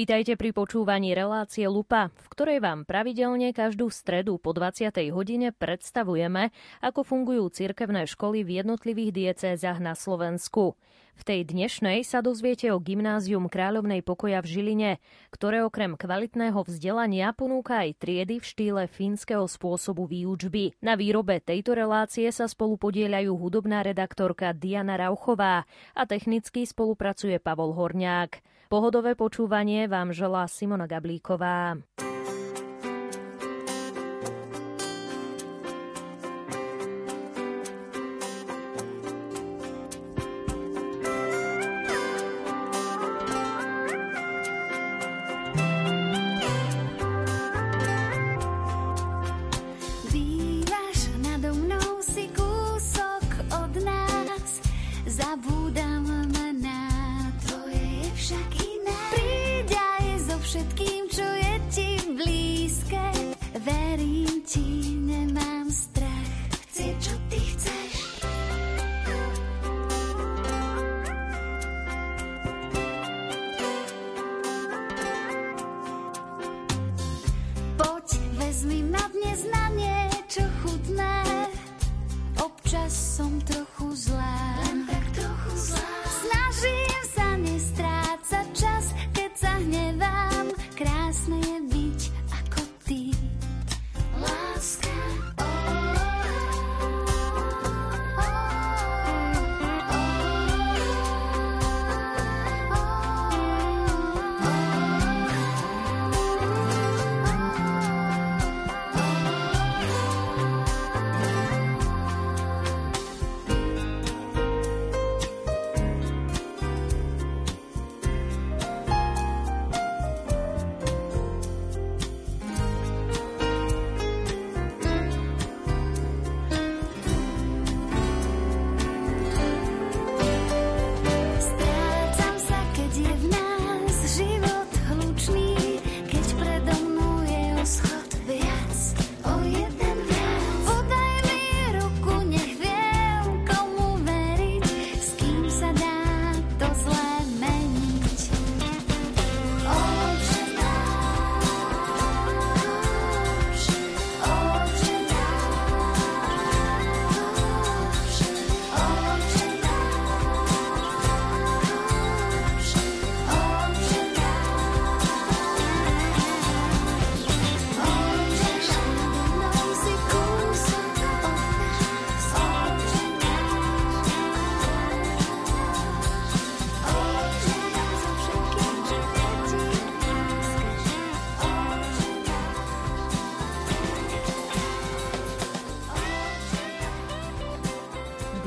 Vítajte pri počúvaní relácie Lupa, v ktorej vám pravidelne každú stredu po 20. hodine predstavujeme, ako fungujú cirkevné školy v jednotlivých diecézach na Slovensku. V tej dnešnej sa dozviete o Gymnázium Kráľovnej pokoja v Žiline, ktoré okrem kvalitného vzdelania ponúka aj triedy v štýle fínskeho spôsobu výučby. Na výrobe tejto relácie sa spolu podieľajú hudobná redaktorka Diana Rauchová a technicky spolupracuje Pavol Horniák. Pohodové počúvanie vám želá Simona Gablíková.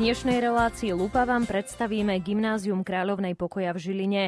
Dnešnej relácii Lupa vám predstavíme Gymnázium Kráľovnej pokoja v Žiline.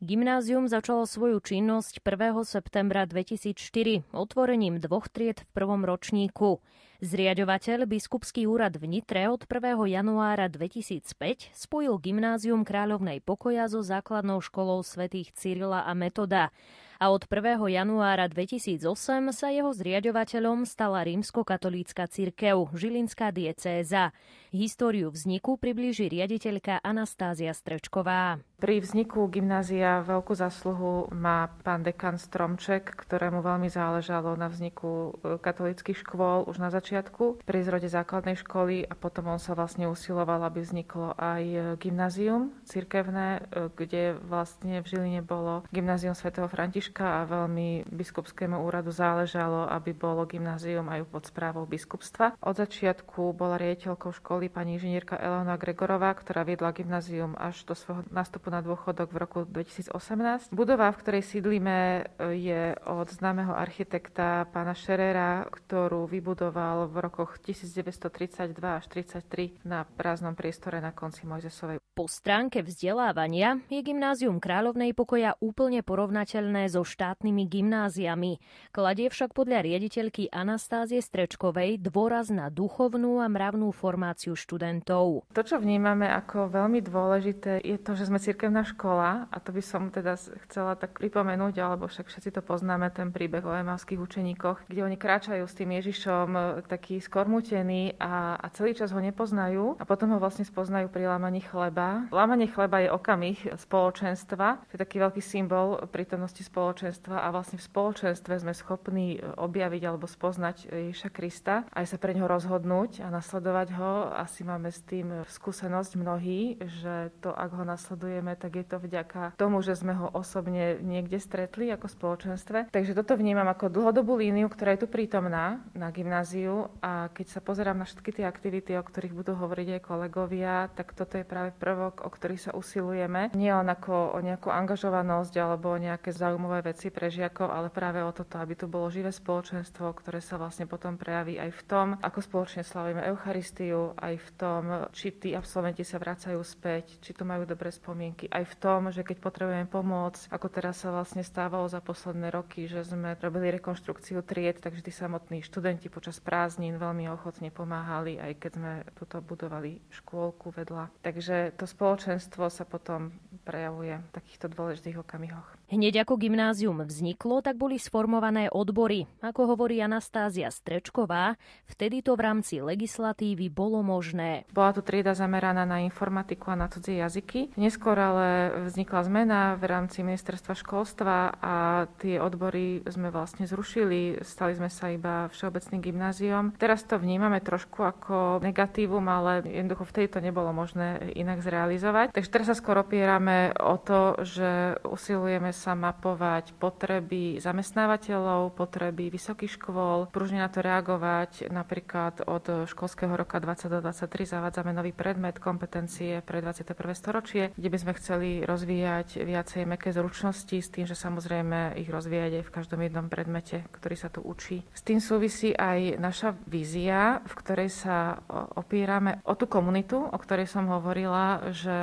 Gymnázium začalo svoju činnosť 1. septembra 2004 otvorením dvoch tried v prvom ročníku. Zriaďovateľ Biskupský úrad v Nitre od 1. januára 2005 spojil Gymnázium Kráľovnej pokoja so základnou školou svätých Cyrila a Metoda a od 1. januára 2008 sa jeho zriaďovateľom stala rímskokatolícka cirkev, Žilinská diecéza. Históriu vzniku priblíži riaditeľka Anastázia Strečková. Pri vzniku gymnázia veľkú zasluhu má pán dekan Stromček, ktorému veľmi záležalo na vzniku e, katolických škôl už na začiatku pri zrode základnej školy a potom on sa vlastne usiloval, aby vzniklo aj gymnázium cirkevné, e, kde vlastne v Žiline bolo gymnázium svätého Františka a veľmi biskupskému úradu záležalo, aby bolo gymnázium aj pod správou biskupstva. Od začiatku bola riaditeľkou školy pani inžinierka Elena Gregorová, ktorá viedla gymnázium až do svojho nástupu na dôchodok v roku 2018. Budova, v ktorej sídlime, je od známeho architekta pána Šerera, ktorú vybudoval v rokoch 1932 až 1933 na prázdnom priestore na konci Mojzesovej. Po stránke vzdelávania je gymnázium Kráľovnej pokoja úplne porovnateľné so štátnymi gymnáziami. Kladie však podľa riaditeľky Anastázie Strečkovej dôraz na duchovnú a mravnú formáciu formáciu študentov. To, čo vnímame ako veľmi dôležité, je to, že sme cirkevná škola a to by som teda chcela tak pripomenúť, alebo však všetci to poznáme, ten príbeh o emavských učeníkoch, kde oni kráčajú s tým Ježišom e, taký skormutený a, a celý čas ho nepoznajú a potom ho vlastne spoznajú pri lámaní chleba. Lámanie chleba je okamih spoločenstva. To je taký veľký symbol prítomnosti spoločenstva a vlastne v spoločenstve sme schopní objaviť alebo spoznať Ježiša Krista aj sa pre ňoho rozhodnúť a nasledovať ho. Asi máme s tým skúsenosť mnohí, že to, ak ho nasledujeme, tak je to vďaka tomu, že sme ho osobne niekde stretli ako spoločenstve. Takže toto vnímam ako dlhodobú líniu, ktorá je tu prítomná na gymnáziu a keď sa pozerám na všetky tie aktivity, o ktorých budú hovoriť aj kolegovia, tak toto je práve prvok, o ktorý sa usilujeme. Nie len ako o nejakú angažovanosť alebo o nejaké zaujímavé veci pre žiakov, ale práve o toto, aby tu bolo živé spoločenstvo, ktoré sa vlastne potom prejaví aj v tom, ako spoločne slavíme Eucharistiu, aj v tom, či tí absolventi sa vracajú späť, či tu majú dobré spomienky, aj v tom, že keď potrebujeme pomôcť, ako teraz sa vlastne stávalo za posledné roky, že sme robili rekonštrukciu tried, takže tí samotní študenti počas prázdnin veľmi ochotne pomáhali, aj keď sme tuto budovali škôlku vedľa. Takže to spoločenstvo sa potom prejavuje v takýchto dôležitých okamihoch. Hneď ako gymnázium vzniklo, tak boli sformované odbory. Ako hovorí Anastázia Strečková, vtedy to v rámci legislatívy bolo možné. Bola tu trieda zameraná na informatiku a na cudzie jazyky. Neskôr ale vznikla zmena v rámci ministerstva školstva a tie odbory sme vlastne zrušili. Stali sme sa iba všeobecným gymnáziom. Teraz to vnímame trošku ako negatívum, ale jednoducho vtedy to nebolo možné inak zrealizovať. Takže teraz sa skôr opierame o to, že usilujeme sa mapovať potreby zamestnávateľov, potreby vysokých škôl, pružne na to reagovať. Napríklad od školského roka 2023 zavádzame nový predmet kompetencie pre 21. storočie, kde by sme chceli rozvíjať viacej meké zručnosti s tým, že samozrejme ich rozvíjať aj v každom jednom predmete, ktorý sa tu učí. S tým súvisí aj naša vízia, v ktorej sa opierame o tú komunitu, o ktorej som hovorila, že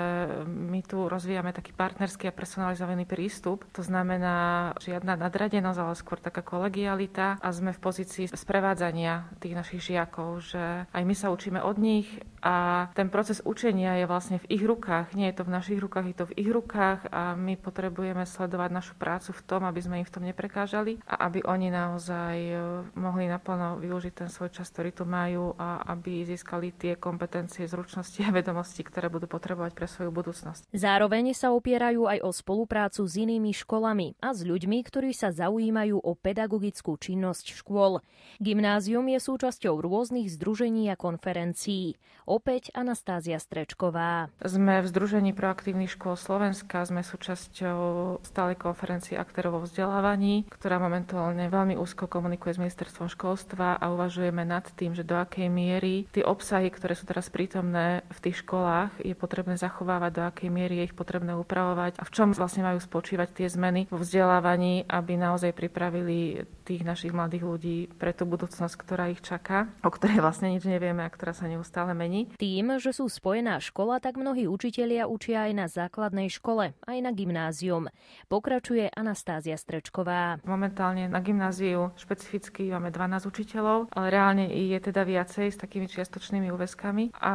my tu rozvíjame taký partnerský a personalizovaný prístup to znamená žiadna nadradenosť, ale skôr taká kolegialita a sme v pozícii sprevádzania tých našich žiakov, že aj my sa učíme od nich a ten proces učenia je vlastne v ich rukách. Nie je to v našich rukách, je to v ich rukách a my potrebujeme sledovať našu prácu v tom, aby sme im v tom neprekážali a aby oni naozaj e, mohli naplno využiť ten svoj čas, ktorý tu majú a aby získali tie kompetencie, zručnosti a vedomosti, ktoré budú potrebovať pre svoju budúcnosť. Zároveň sa opierajú aj o spoluprácu s inými školami a s ľuďmi, ktorí sa zaujímajú o pedagogickú činnosť škôl. Gymnázium je súčasťou rôznych združení a konferencií. Opäť Anastázia Strečková. Sme v Združení proaktívnych škôl Slovenska, sme súčasťou stálej konferencie aktérov vo vzdelávaní, ktorá momentálne veľmi úzko komunikuje s ministerstvom školstva a uvažujeme nad tým, že do akej miery tie obsahy, ktoré sú teraz prítomné v tých školách, je potrebné zachovávať, do akej miery je ich potrebné upravovať a v čom vlastne majú spočívať tie zmeny vo vzdelávaní, aby naozaj pripravili tých našich mladých ľudí pre tú budúcnosť, ktorá ich čaká, o ktorej vlastne nič nevieme a ktorá sa neustále mení. Tým, že sú spojená škola, tak mnohí učitelia učia aj na základnej škole, aj na gymnázium. Pokračuje Anastázia Strečková. Momentálne na gymnáziu špecificky máme 12 učiteľov, ale reálne je teda viacej s takými čiastočnými úväzkami a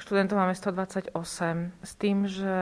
študentov máme 128 s tým, že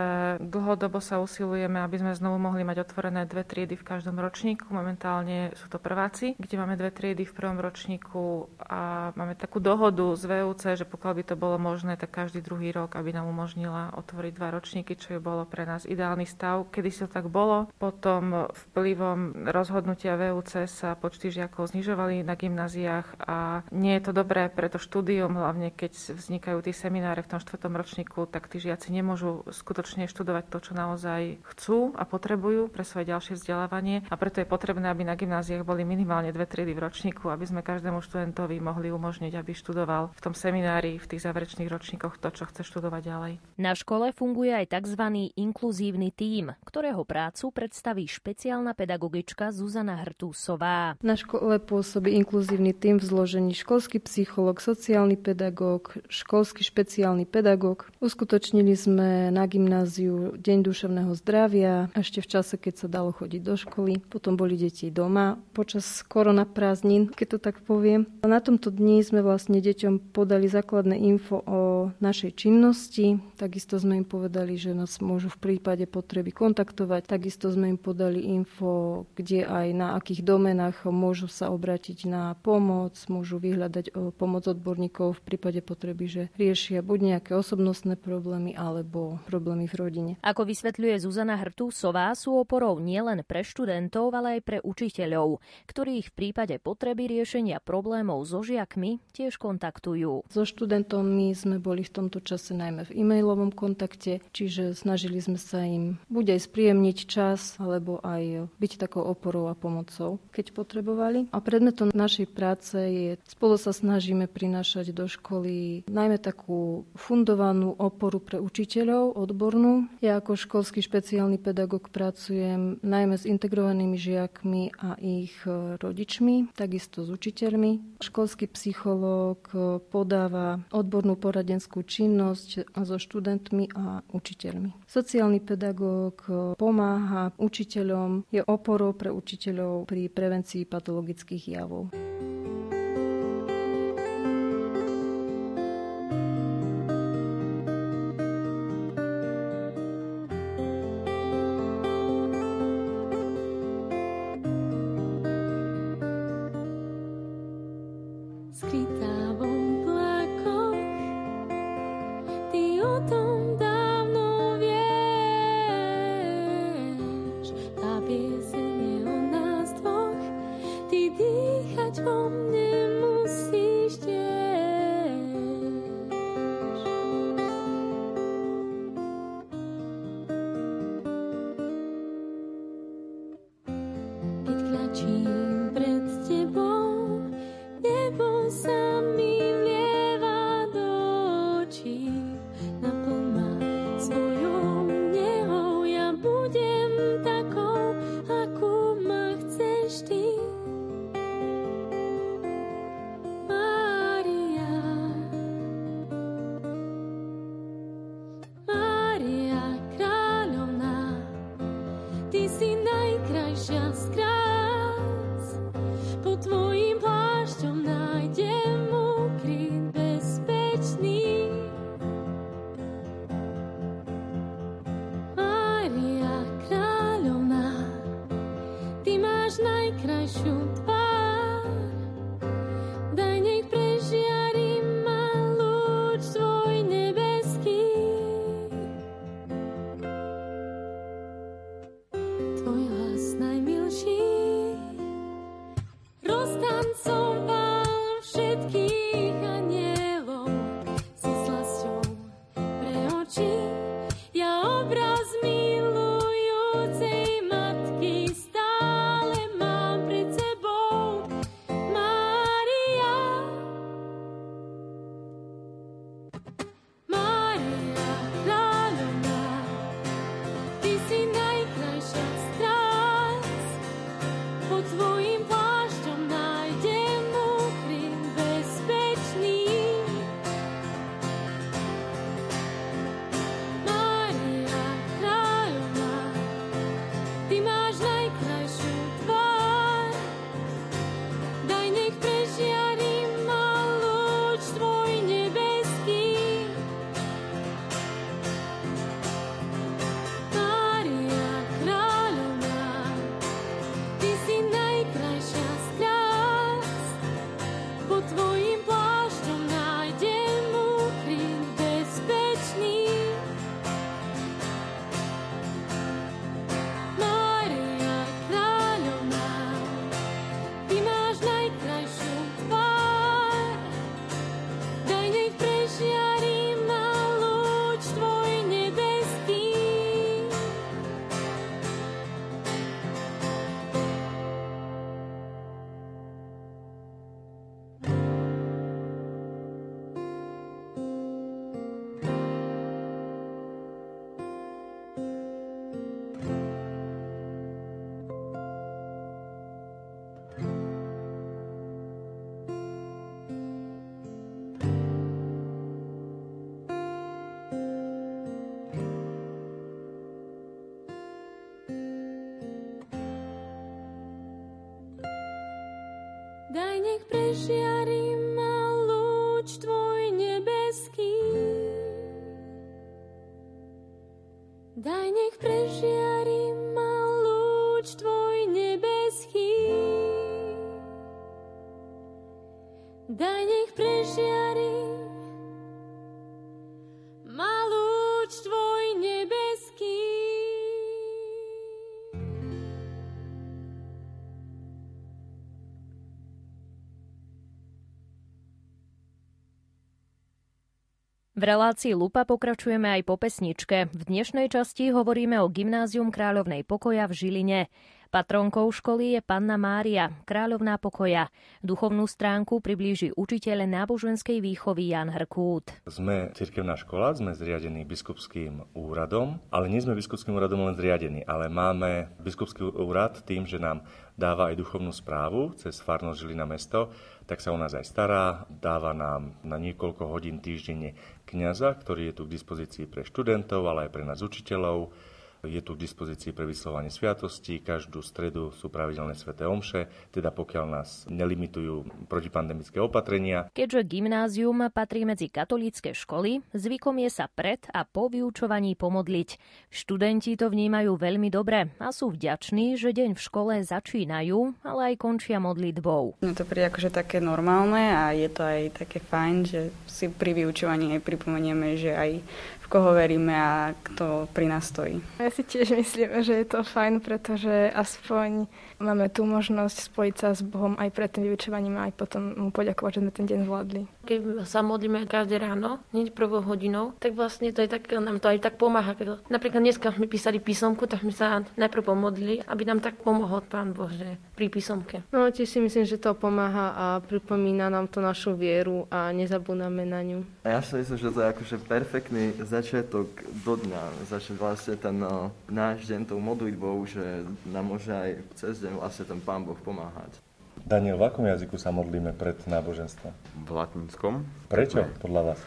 dlhodobo sa usilujeme, aby sme znovu mohli mať otvorené dve triedy v každom ročníku. Momentálne sú to prváci, kde máme dve triedy v prvom ročníku a máme takú dohodu z VUC, že pokiaľ by to bolo možné, tak každý druhý rok, aby nám umožnila otvoriť dva ročníky, čo je bolo pre nás ideálny stav. Kedy si to tak bolo, potom vplyvom rozhodnutia VUC sa počty žiakov znižovali na gymnáziách a nie je to dobré pre to štúdium, hlavne keď vznikajú tí semináre v tom štvrtom ročníku, tak tí žiaci nemôžu skutočne študovať to, čo naozaj chcú a potrebujú pre svoje ďalšie vzdelávanie a preto je potrebné, aby na gymnáziách boli minimálne dve triedy v ročníku, aby sme každému študentovi mohli umožniť, aby študoval v tom seminári, v tých záverečných ročníkoch to, čo chce študovať ďalej. Na škole funguje aj tzv. inkluzívny tím, ktorého prácu predstaví špeciálna pedagogička Zuzana Hrtúsová. Na škole pôsobí inkluzívny tím v zložení školský psycholog, sociálny pedagóg, školský špeciálny pedagóg. Uskutočnili sme na gymnáziu Deň duševného zdravia, ešte v čase, keď sa dalo chodiť do školy. Potom boli deti doma počas korona prázdnin, keď to tak poviem. Na tomto dni sme vlastne deťom podali základné info o našej činnosti. Takisto sme im povedali, že nás môžu v prípade potreby kontaktovať. Takisto sme im podali info, kde aj na akých domenách môžu sa obrátiť na pomoc, môžu vyhľadať o pomoc odborníkov v prípade potreby, že riešia buď nejaké osobnostné problémy alebo problémy v rodine. Ako vysvetľuje Zuzana Hrtúsová, sú oporou nielen pre študentov, ale aj pre učiteľov, ktorých v prípade potreby riešenia problémov so žiakmi tiež kontaktujú. So študentami sme boli v tomto čase najmä v e-mailovom kontakte, čiže snažili sme sa im buď aj spríjemniť čas, alebo aj byť takou oporou a pomocou, keď potrebovali. A predmetom našej práce je, spolu sa snažíme prinášať do školy najmä takú fundovanú oporu pre učiteľov, odbornú. Ja ako školský špeciálny pedagóg pracujem najmä s integrovanými žiakmi a ich rodičmi, takisto s učiteľmi. Školský psychológ podáva odbornú poradenskú činnosť so študentmi a učiteľmi. Sociálny pedagóg pomáha učiteľom, je oporou pre učiteľov pri prevencii patologických javov. nech prežiari ma lúč Tvoj nebeský. Daj nech V relácii Lupa pokračujeme aj po pesničke. V dnešnej časti hovoríme o Gymnázium Kráľovnej pokoja v Žiline. Patronkou školy je Panna Mária, kráľovná pokoja. Duchovnú stránku priblíži učiteľ náboženskej výchovy Jan Hrkút. Sme cirkevná škola, sme zriadení biskupským úradom, ale nie sme biskupským úradom len zriadení, ale máme biskupský úrad tým, že nám dáva aj duchovnú správu cez farnosť Žilina mesto, tak sa o nás aj stará, dáva nám na niekoľko hodín týždenne kniaza, ktorý je tu k dispozícii pre študentov, ale aj pre nás učiteľov je tu k dispozícii pre vyslovanie sviatosti, každú stredu sú pravidelné sveté omše, teda pokiaľ nás nelimitujú protipandemické opatrenia. Keďže gymnázium patrí medzi katolícke školy, zvykom je sa pred a po vyučovaní pomodliť. Študenti to vnímajú veľmi dobre a sú vďační, že deň v škole začínajú, ale aj končia modlitbou. No to príde akože také normálne a je to aj také fajn, že si pri vyučovaní aj pripomenieme, že aj koho veríme a kto pri nás stojí. Si tiež myslím, že je to fajn, pretože aspoň máme tú možnosť spojiť sa s Bohom aj pred tým vyučovaním a aj potom mu poďakovať, že sme ten deň zvládli. Keď sa modlíme každé ráno, hneď prvou hodinou, tak vlastne to je tak, nám to aj tak pomáha. Napríklad dneska sme písali písomku, tak sme sa najprv pomodlili, aby nám tak pomohol Pán Bože pri písomke. No tiež si myslím, že to pomáha a pripomína nám to našu vieru a nezabúdame na ňu. A ja si myslím, že to je akože perfektný začiatok do dňa, začať vlastne ten uh, náš deň tou modlitbou, že nám môže aj cez deň vlastne ten Pán Boh pomáhať. Daniel, v akom jazyku sa modlíme pred náboženstvom? V latinskom. Prečo, podľa vás?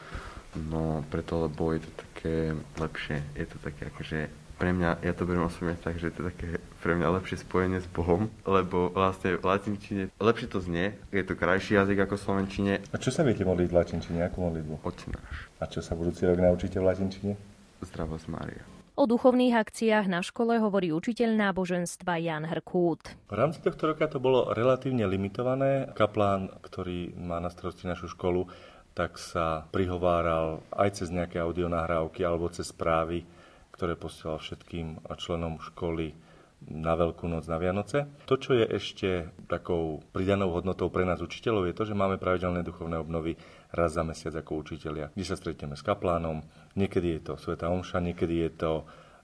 No, preto, lebo je to také lepšie. Je to také akože pre mňa, ja to beriem osobne tak, že je to také pre mňa lepšie spojenie s Bohom, lebo vlastne v latinčine lepšie to znie, je to krajší jazyk ako v slovenčine. A čo sa viete modliť v latinčine, akú modlitbu? Náš. A čo sa budúci rok naučíte v latinčine? Zdravosť Mária. O duchovných akciách na škole hovorí učiteľ náboženstva Jan Hrkút. V rámci tohto roka to bolo relatívne limitované. Kaplán, ktorý má na starosti našu školu, tak sa prihováral aj cez nejaké audionahrávky alebo cez správy ktoré posielal všetkým členom školy na Veľkú noc, na Vianoce. To, čo je ešte takou pridanou hodnotou pre nás učiteľov, je to, že máme pravidelné duchovné obnovy raz za mesiac ako učiteľia, kde sa stretneme s kaplánom. Niekedy je to Sveta Omša, niekedy je to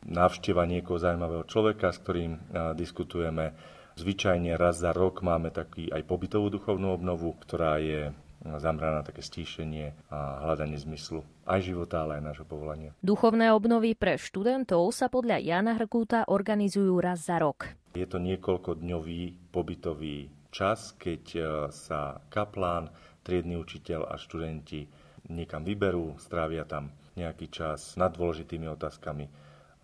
návšteva niekoho zaujímavého človeka, s ktorým diskutujeme. Zvyčajne raz za rok máme taký aj pobytovú duchovnú obnovu, ktorá je zameraná na také stíšenie a hľadanie zmyslu aj života, ale aj nášho povolania. Duchovné obnovy pre študentov sa podľa Jana Hrkúta organizujú raz za rok. Je to niekoľkodňový pobytový čas, keď e, sa kaplán, triedny učiteľ a študenti niekam vyberú, strávia tam nejaký čas nad dôležitými otázkami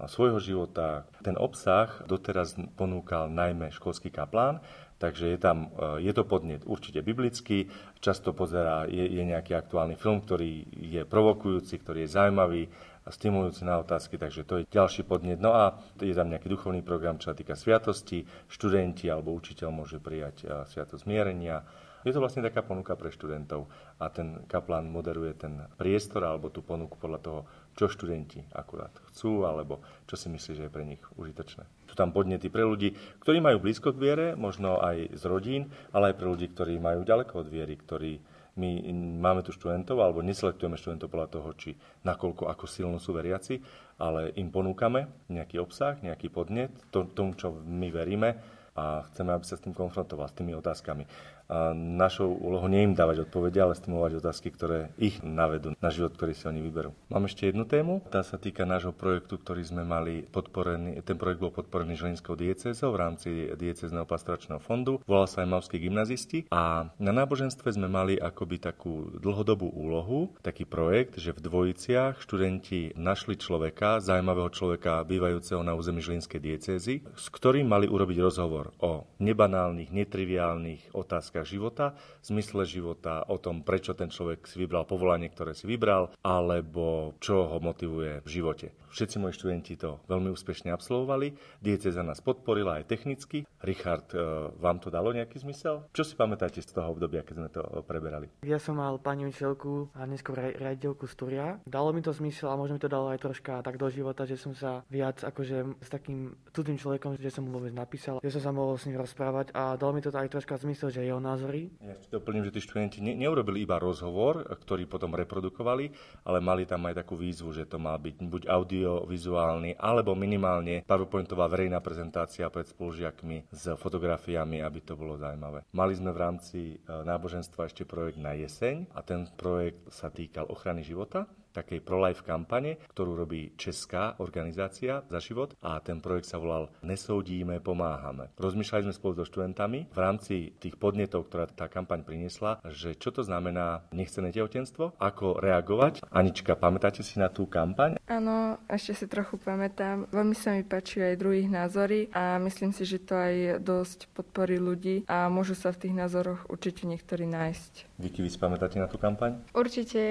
svojho života. Ten obsah doteraz ponúkal najmä školský kaplán, Takže je tam, e, je to podnet určite biblický, často pozerá, je, je nejaký aktuálny film, ktorý je provokujúci, ktorý je zaujímavý a stimulujúci na otázky, takže to je ďalší podnet. No a je tam nejaký duchovný program, čo sa týka sviatosti. Študenti alebo učiteľ môže prijať e, sviatosť zmierenia. Je to vlastne taká ponuka pre študentov a ten kaplán moderuje ten priestor alebo tú ponuku podľa toho, čo študenti akurát chcú, alebo čo si myslí, že je pre nich užitočné. Sú tam podnety pre ľudí, ktorí majú blízko k viere, možno aj z rodín, ale aj pre ľudí, ktorí majú ďaleko od viery, ktorí my máme tu študentov, alebo neselektujeme študentov podľa toho, či nakoľko, ako silno sú veriaci, ale im ponúkame nejaký obsah, nejaký podnet, to, tomu, čo my veríme a chceme, aby sa s tým konfrontoval, s tými otázkami. A našou úlohou nie im dávať odpovede, ale stimulovať otázky, ktoré ich navedú na život, ktorý si oni vyberú. Mám ešte jednu tému, tá sa týka nášho projektu, ktorý sme mali podporený, ten projekt bol podporený Žilinskou diecézou v rámci diecézneho pastoračného fondu, volal sa aj Mavskí gymnazisti. A na náboženstve sme mali akoby takú dlhodobú úlohu, taký projekt, že v dvojiciach študenti našli človeka, zaujímavého človeka bývajúceho na území Žilinskej diecézy, s ktorým mali urobiť rozhovor o nebanálnych, netriviálnych otázkach otázkach života, zmysle života, o tom, prečo ten človek si vybral povolanie, ktoré si vybral, alebo čo ho motivuje v živote. Všetci moji študenti to veľmi úspešne absolvovali. Dieceza nás podporila aj technicky. Richard, e, vám to dalo nejaký zmysel? Čo si pamätáte z toho obdobia, keď sme to e, preberali? Ja som mal pani učiteľku a neskôr riaditeľku Sturia. Dalo mi to zmysel a možno mi to dalo aj troška tak do života, že som sa viac akože s takým cudzým človekom, že som mu vôbec napísal, že som sa mohol s ním rozprávať a dalo mi to aj troška zmysel, že jeho názory. Ja ešte doplním, že tí študenti ne, neurobili iba rozhovor, ktorý potom reprodukovali, ale mali tam aj takú výzvu, že to mal byť buď audiovizuálny, alebo minimálne PowerPointová verejná prezentácia pred spolužiakmi s fotografiami, aby to bolo zaujímavé. Mali sme v rámci e, náboženstva ešte projekt na jeseň a ten projekt sa týkal ochrany života takej pro-life kampane, ktorú robí Česká organizácia za život a ten projekt sa volal Nesoudíme, pomáhame. Rozmýšľali sme spolu so študentami v rámci tých podnetov, ktorá tá kampaň priniesla, že čo to znamená nechcené tehotenstvo, ako reagovať. Anička, pamätáte si na tú kampaň? Áno, ešte si trochu pamätám. Veľmi sa mi páči aj druhých názory a myslím si, že to aj dosť podporí ľudí a môžu sa v tých názoroch určite niektorí nájsť. Vicky, vy si pamätáte na tú kampaň? Určite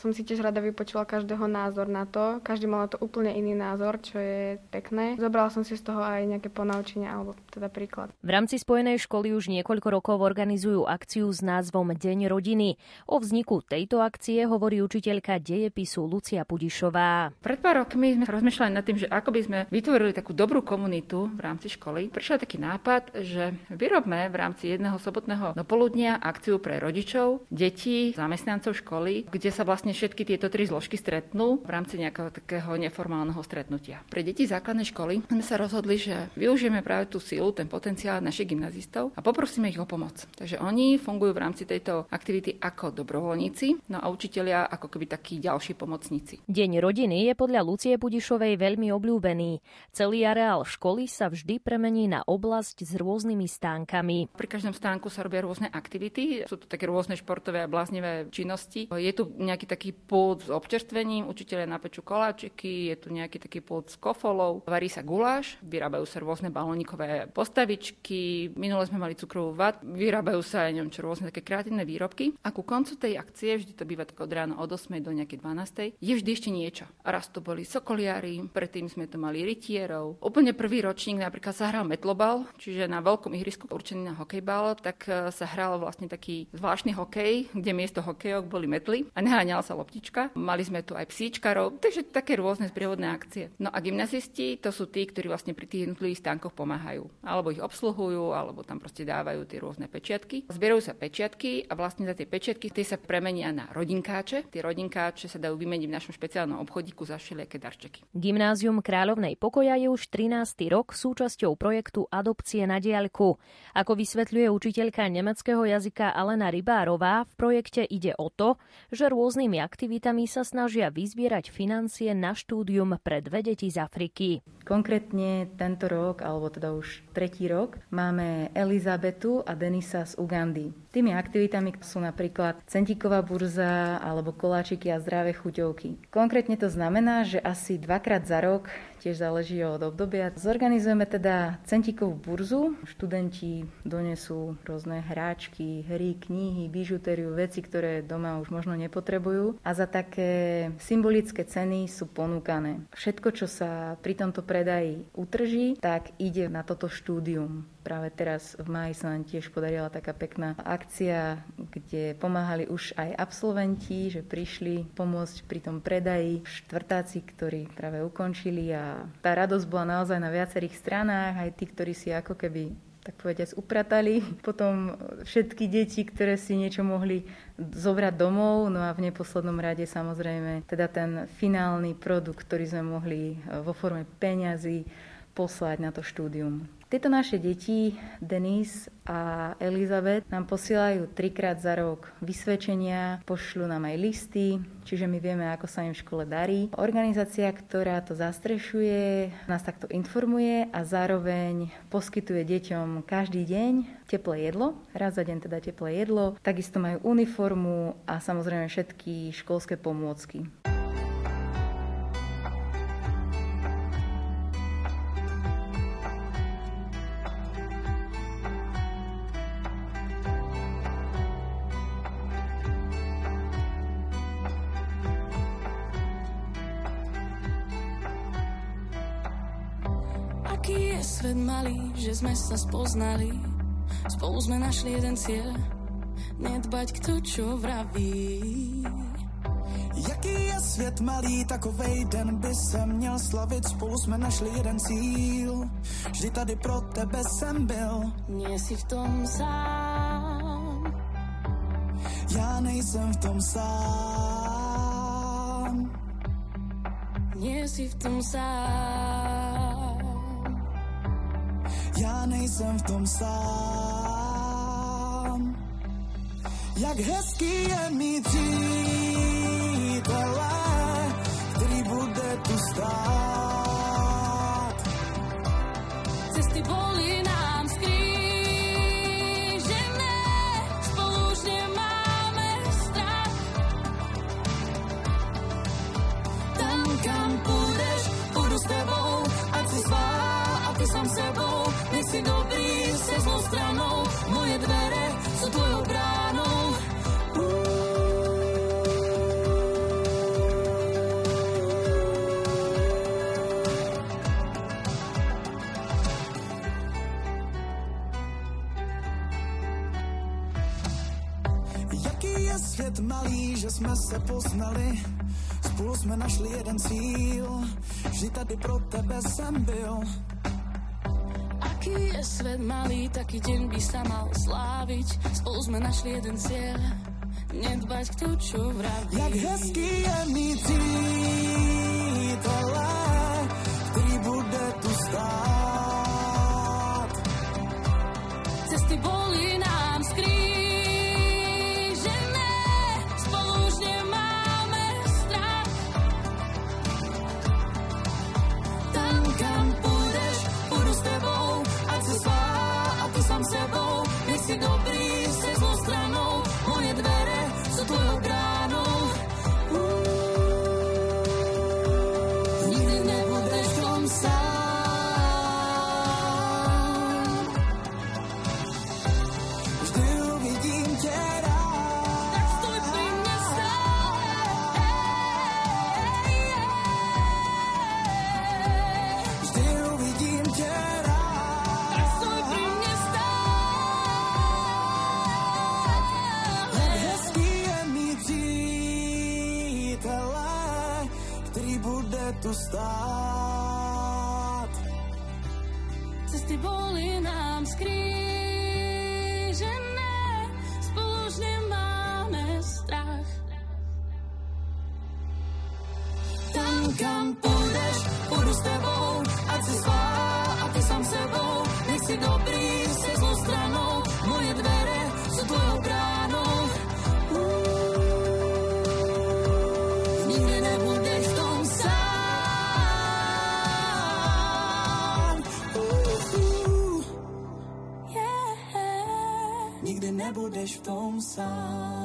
som si tiež rada vypočula každého názor na to. Každý mal na to úplne iný názor, čo je pekné. Zobrala som si z toho aj nejaké ponaučenia alebo teda príklad. V rámci Spojenej školy už niekoľko rokov organizujú akciu s názvom Deň rodiny. O vzniku tejto akcie hovorí učiteľka dejepisu Lucia Pudišová. Pred pár rokmi sme rozmýšľali nad tým, že ako by sme vytvorili takú dobrú komunitu v rámci školy. Prišiel taký nápad, že vyrobme v rámci jedného sobotného dopoludnia akciu pre rodičov rodičov, detí, zamestnancov školy, kde sa vlastne všetky tieto tri zložky stretnú v rámci nejakého takého neformálneho stretnutia. Pre deti základnej školy sme sa rozhodli, že využijeme práve tú silu, ten potenciál našich gymnazistov a poprosíme ich o pomoc. Takže oni fungujú v rámci tejto aktivity ako dobrovoľníci, no a učitelia ako keby takí ďalší pomocníci. Deň rodiny je podľa Lucie Budišovej veľmi obľúbený. Celý areál školy sa vždy premení na oblasť s rôznymi stánkami. Pri každom stánku sa robia rôzne aktivity, sú to také rôzne rôzne športové a bláznivé činnosti. Je tu nejaký taký pôd občerstvením, učiteľe napečú koláčiky, je tu nejaký taký pôd s kofolou, varí sa guláš, vyrábajú sa rôzne balónikové postavičky, minule sme mali cukrovú vat, vyrábajú sa aj neviem čo, rôzne také kreatívne výrobky. A ku koncu tej akcie, vždy to býva od rána od 8 do nejakej 12, je vždy ešte niečo. Raz to boli sokoliari, predtým sme to mali rytierov. Úplne prvý ročník napríklad sa hral metlobal, čiže na veľkom ihrisku určený na hokejbal, tak e, sa hral vlastne taký zvláštny hokej, kde miesto hokejok boli metly a neháňala sa loptička. Mali sme tu aj psíčkarov, takže také rôzne sprievodné akcie. No a gymnazisti to sú tí, ktorí vlastne pri tých jednotlivých stánkoch pomáhajú. Alebo ich obsluhujú, alebo tam proste dávajú tie rôzne pečiatky. Zbierajú sa pečiatky a vlastne za tie pečiatky tie sa premenia na rodinkáče. Tie rodinkáče sa dajú vymeniť v našom špeciálnom obchodíku za všelijaké darčeky. Gymnázium Kráľovnej pokoja je už 13. rok súčasťou projektu Adopcie na diaľku. Ako vysvetľuje učiteľka nemeckého jazyka Alena Rybár, Kolárová, v projekte ide o to, že rôznymi aktivitami sa snažia vyzbierať financie na štúdium pre dve deti z Afriky. Konkrétne tento rok, alebo teda už tretí rok, máme Elizabetu a Denisa z Ugandy. Tými aktivitami sú napríklad centíková burza alebo koláčiky a zdravé chuťovky. Konkrétne to znamená, že asi dvakrát za rok tiež záleží od obdobia. Zorganizujeme teda centíkovú burzu. Študenti donesú rôzne hráčky, hry, knihy, bižutériu, veci, ktoré doma už možno nepotrebujú. A za také symbolické ceny sú ponúkané. Všetko, čo sa pri tomto predaji utrží, tak ide na toto štúdium. Práve teraz v máji sa nám tiež podarila taká pekná akcia, kde pomáhali už aj absolventi, že prišli pomôcť pri tom predaji štvrtáci, ktorí práve ukončili a tá radosť bola naozaj na viacerých stranách, aj tí, ktorí si ako keby tak povediať upratali. Potom všetky deti, ktoré si niečo mohli zobrať domov, no a v neposlednom rade samozrejme teda ten finálny produkt, ktorý sme mohli vo forme peňazí poslať na to štúdium. Tieto naše deti, Denis a Elizabeth, nám posielajú trikrát za rok vysvedčenia, pošľú nám aj listy, čiže my vieme, ako sa im v škole darí. Organizácia, ktorá to zastrešuje, nás takto informuje a zároveň poskytuje deťom každý deň teplé jedlo, raz za deň teda teplé jedlo, takisto majú uniformu a samozrejme všetky školské pomôcky. Že sme sa spoznali. Spolu sme našli jeden cieľ, nedbať kto čo vraví. Jaký je svět malý, takovej den by se měl slavit, spolu jsme našli jeden cíl. Vždy tady pro tebe jsem byl. Nie si v tom sám. Já nejsem v tom sám. Nie si v tom sám. Já nejsem v tom sám. Jak hezký je mít přítele, který bude tu stát. Se poznali, spolu jsme našli jeden cíl, vždy tady pro tebe jsem byl. Aký je svet malý, taký deň by sa mal sláviť. Spolu sme našli jeden cieľ, nedbať kto čo vraví. Jak hezký je mít přítele, přítele, který bude tu stát. Cesty boli nám skrížené, spolu už nemáme strach. Tam, kam půjdeš, nebudeš v tom sám.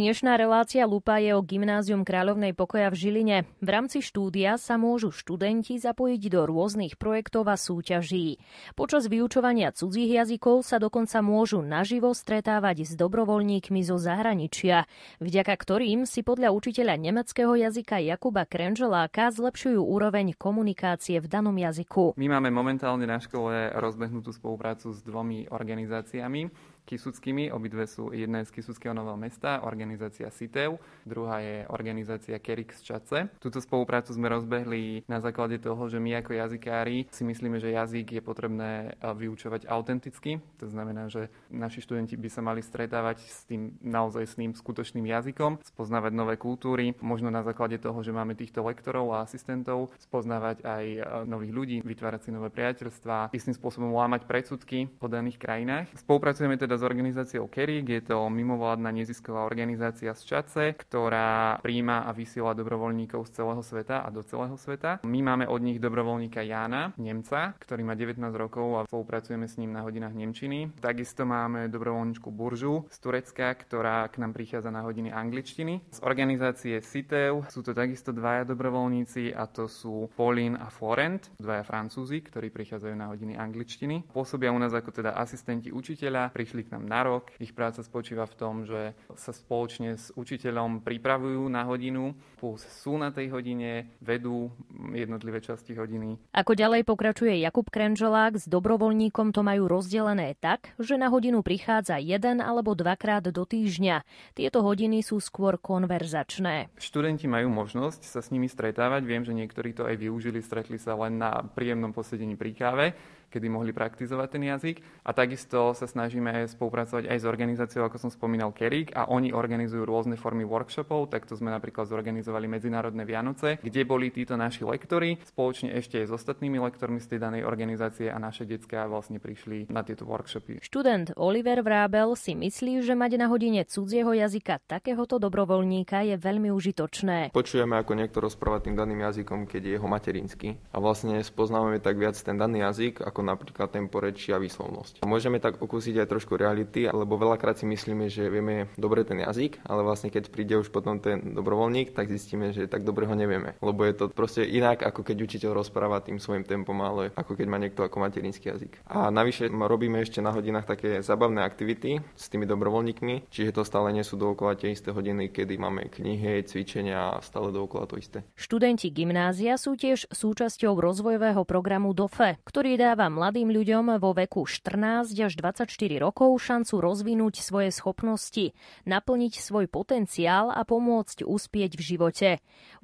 Dnešná relácia Lupa je o Gymnázium Kráľovnej pokoja v Žiline. V rámci štúdia sa môžu študenti zapojiť do rôznych projektov a súťaží. Počas vyučovania cudzích jazykov sa dokonca môžu naživo stretávať s dobrovoľníkmi zo zahraničia, vďaka ktorým si podľa učiteľa nemeckého jazyka Jakuba Krenželáka zlepšujú úroveň komunikácie v danom jazyku. My máme momentálne na škole rozbehnutú spoluprácu s dvomi organizáciami kisuckými. Obidve sú jedna je z Kisuckého nového mesta, organizácia SITEV, druhá je organizácia Kerix Čace. Túto spoluprácu sme rozbehli na základe toho, že my ako jazykári si myslíme, že jazyk je potrebné vyučovať autenticky. To znamená, že naši študenti by sa mali stretávať s tým naozaj s tým skutočným jazykom, spoznávať nové kultúry, možno na základe toho, že máme týchto lektorov a asistentov, spoznávať aj nových ľudí, vytvárať si nové priateľstvá, istým spôsobom lámať predsudky po daných krajinách. Spolupracujeme teda s organizáciou Kerik, je to mimovládna nezisková organizácia z Čace, ktorá príjma a vysiela dobrovoľníkov z celého sveta a do celého sveta. My máme od nich dobrovoľníka Jána, Nemca, ktorý má 19 rokov a spolupracujeme s ním na hodinách Nemčiny. Takisto máme dobrovoľníčku Buržu z Turecka, ktorá k nám prichádza na hodiny angličtiny. Z organizácie CITEV sú to takisto dvaja dobrovoľníci a to sú Pauline a Florent, dvaja francúzi, ktorí prichádzajú na hodiny angličtiny. Pôsobia u nás ako teda asistenti učiteľa, prišli k nám na rok. Ich práca spočíva v tom, že sa spoločne s učiteľom pripravujú na hodinu, plus sú na tej hodine, vedú jednotlivé časti hodiny. Ako ďalej pokračuje Jakub Krenželák, s dobrovoľníkom to majú rozdelené tak, že na hodinu prichádza jeden alebo dvakrát do týždňa. Tieto hodiny sú skôr konverzačné. Študenti majú možnosť sa s nimi stretávať. Viem, že niektorí to aj využili, stretli sa len na príjemnom posedení pri káve kedy mohli praktizovať ten jazyk. A takisto sa snažíme spolupracovať aj s organizáciou, ako som spomínal, Kerik a oni organizujú rôzne formy workshopov. Takto sme napríklad zorganizovali Medzinárodné Vianoce, kde boli títo naši lektory spoločne ešte aj s ostatnými lektormi z tej danej organizácie a naše detská vlastne prišli na tieto workshopy. Študent Oliver Vrábel si myslí, že mať na hodine cudzieho jazyka takéhoto dobrovoľníka je veľmi užitočné. Počujeme, ako niekto rozpráva tým daným jazykom, keď je jeho materinský. A vlastne spoznávame tak viac ten daný jazyk, ako ako napríklad temporeč a výslovnosť. Môžeme tak okúsiť aj trošku reality, lebo veľakrát si myslíme, že vieme dobre ten jazyk, ale vlastne keď príde už potom ten dobrovoľník, tak zistíme, že tak dobre ho nevieme. Lebo je to proste inak, ako keď učiteľ rozpráva tým svojim tempom, ale ako keď má niekto ako materinský jazyk. A navyše robíme ešte na hodinách také zabavné aktivity s tými dobrovoľníkmi, čiže to stále nie sú dookola tie isté hodiny, kedy máme knihy, cvičenia a stále dookola to isté. Študenti gymnázia sú tiež súčasťou rozvojového programu DOFE, ktorý dáva mladým ľuďom vo veku 14 až 24 rokov šancu rozvinúť svoje schopnosti, naplniť svoj potenciál a pomôcť uspieť v živote.